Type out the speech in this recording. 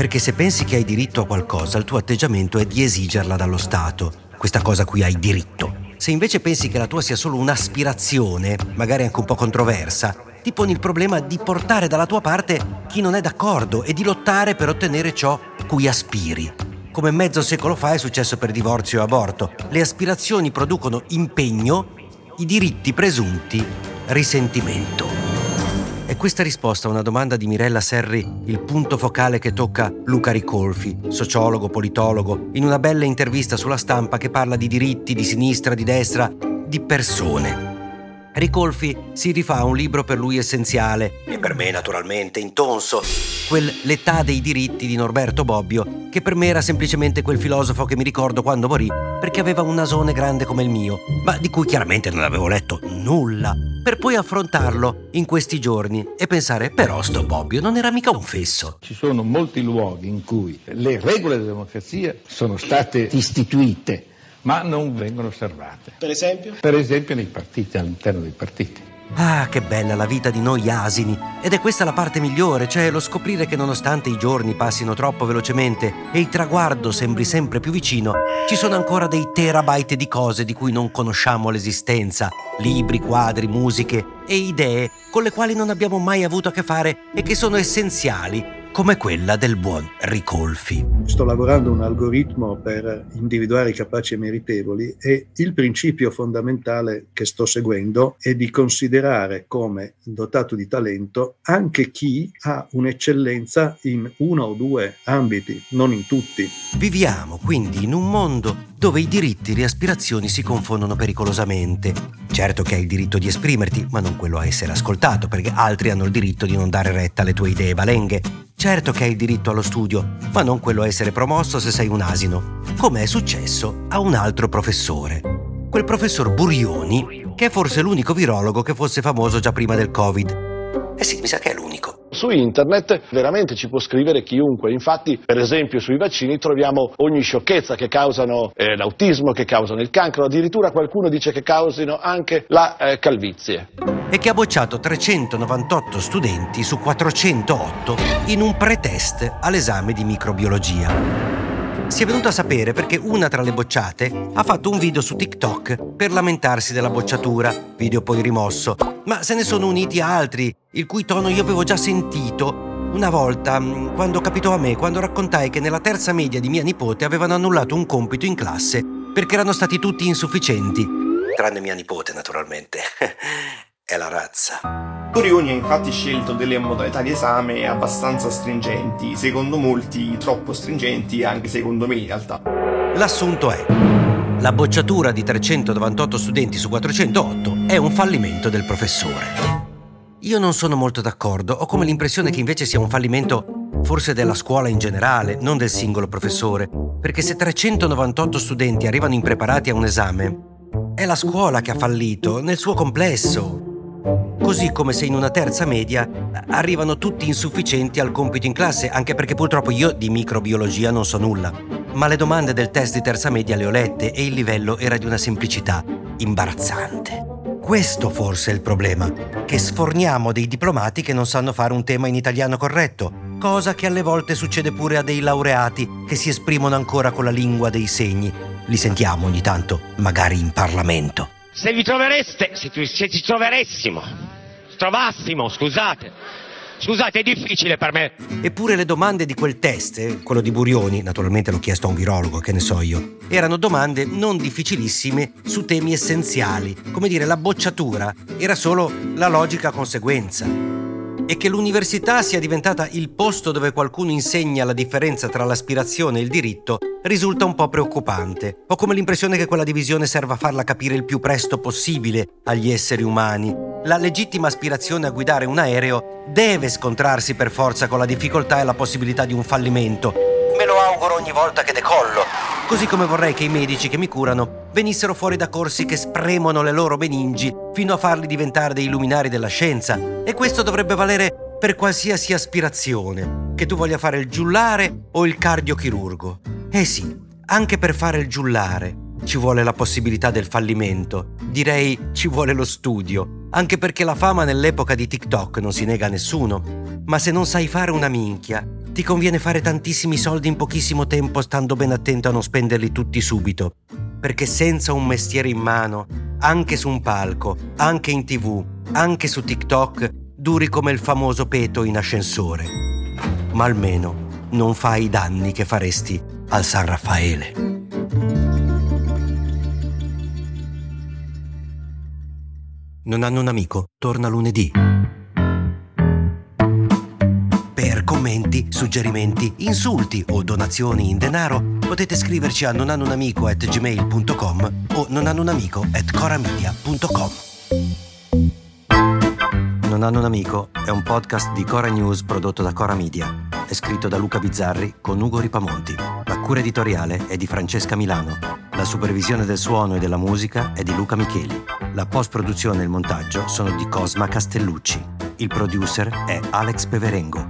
perché se pensi che hai diritto a qualcosa, il tuo atteggiamento è di esigerla dallo Stato, questa cosa a cui hai diritto. Se invece pensi che la tua sia solo un'aspirazione, magari anche un po' controversa, ti poni il problema di portare dalla tua parte chi non è d'accordo e di lottare per ottenere ciò cui aspiri. Come mezzo secolo fa è successo per divorzio e aborto. Le aspirazioni producono impegno, i diritti presunti risentimento. È questa risposta a una domanda di Mirella Serri il punto focale che tocca Luca Ricolfi, sociologo, politologo, in una bella intervista sulla stampa che parla di diritti, di sinistra, di destra, di persone. Ricolfi si rifà a un libro per lui essenziale, e per me naturalmente intonso, quel L'età dei diritti di Norberto Bobbio, che per me era semplicemente quel filosofo che mi ricordo quando morì perché aveva un nasone grande come il mio, ma di cui chiaramente non avevo letto nulla, per poi affrontarlo in questi giorni e pensare però sto Bobbio non era mica un fesso. Ci sono molti luoghi in cui le regole della democrazia sono state istituite ma non vengono osservate. Per esempio? Per esempio nei partiti, all'interno dei partiti. Ah, che bella la vita di noi asini! Ed è questa la parte migliore, cioè lo scoprire che nonostante i giorni passino troppo velocemente e il traguardo sembri sempre più vicino, ci sono ancora dei terabyte di cose di cui non conosciamo l'esistenza, libri, quadri, musiche e idee con le quali non abbiamo mai avuto a che fare e che sono essenziali come quella del buon Ricolfi. Sto lavorando un algoritmo per individuare i capaci e meritevoli e il principio fondamentale che sto seguendo è di considerare come dotato di talento anche chi ha un'eccellenza in uno o due ambiti, non in tutti. Viviamo quindi in un mondo dove i diritti e le aspirazioni si confondono pericolosamente. Certo che hai il diritto di esprimerti, ma non quello a essere ascoltato, perché altri hanno il diritto di non dare retta alle tue idee balenghe. Certo che hai il diritto allo studio, ma non quello a essere promosso se sei un asino, come è successo a un altro professore. Quel professor Burioni, che è forse l'unico virologo che fosse famoso già prima del Covid. Eh sì, mi sa che è l'unico. Su internet veramente ci può scrivere chiunque, infatti per esempio sui vaccini troviamo ogni sciocchezza che causano eh, l'autismo, che causano il cancro, addirittura qualcuno dice che causino anche la eh, calvizie. E che ha bocciato 398 studenti su 408 in un pretest all'esame di microbiologia. Si è venuto a sapere perché una tra le bocciate ha fatto un video su TikTok per lamentarsi della bocciatura, video poi rimosso, ma se ne sono uniti altri, il cui tono io avevo già sentito una volta, mm, quando capitò a me, quando raccontai che nella terza media di mia nipote avevano annullato un compito in classe perché erano stati tutti insufficienti. Tranne mia nipote, naturalmente. È la razza. Torioni ha infatti scelto delle modalità di esame abbastanza stringenti, secondo molti troppo stringenti, anche secondo me in realtà. L'assunto è, la bocciatura di 398 studenti su 408 è un fallimento del professore. Io non sono molto d'accordo, ho come l'impressione che invece sia un fallimento forse della scuola in generale, non del singolo professore, perché se 398 studenti arrivano impreparati a un esame, è la scuola che ha fallito nel suo complesso, Così come se in una terza media arrivano tutti insufficienti al compito in classe, anche perché purtroppo io di microbiologia non so nulla. Ma le domande del test di terza media le ho lette e il livello era di una semplicità imbarazzante. Questo forse è il problema, che sforniamo dei diplomati che non sanno fare un tema in italiano corretto, cosa che alle volte succede pure a dei laureati che si esprimono ancora con la lingua dei segni. Li sentiamo ogni tanto, magari in Parlamento. Se vi trovereste, se, se ci trovassimo, scusate, Scusate, è difficile per me. Eppure le domande di quel test, eh, quello di Burioni, naturalmente l'ho chiesto a un virologo, che ne so io, erano domande non difficilissime su temi essenziali. Come dire, la bocciatura era solo la logica conseguenza e che l'università sia diventata il posto dove qualcuno insegna la differenza tra l'aspirazione e il diritto risulta un po' preoccupante. Ho come l'impressione che quella divisione serva a farla capire il più presto possibile agli esseri umani. La legittima aspirazione a guidare un aereo deve scontrarsi per forza con la difficoltà e la possibilità di un fallimento. Auguro ogni volta che decollo. Così come vorrei che i medici che mi curano venissero fuori da corsi che spremono le loro meningi fino a farli diventare dei luminari della scienza. E questo dovrebbe valere per qualsiasi aspirazione, che tu voglia fare il giullare o il cardiochirurgo. Eh sì, anche per fare il giullare ci vuole la possibilità del fallimento. Direi ci vuole lo studio, anche perché la fama nell'epoca di TikTok non si nega a nessuno. Ma se non sai fare una minchia, ti conviene fare tantissimi soldi in pochissimo tempo stando ben attento a non spenderli tutti subito. Perché senza un mestiere in mano, anche su un palco, anche in tv, anche su TikTok, duri come il famoso peto in ascensore. Ma almeno non fai i danni che faresti al San Raffaele. Non hanno un amico? Torna lunedì. Suggerimenti, insulti o donazioni in denaro, potete scriverci a nonanunamico.gmail.com o nonanunamico.coramedia.com Non hanno un amico è un podcast di Cora News prodotto da Cora Media. È scritto da Luca Bizzarri con Ugo Ripamonti. La cura editoriale è di Francesca Milano. La supervisione del suono e della musica è di Luca Micheli. La post-produzione e il montaggio sono di Cosma Castellucci. Il producer è Alex Peverengo.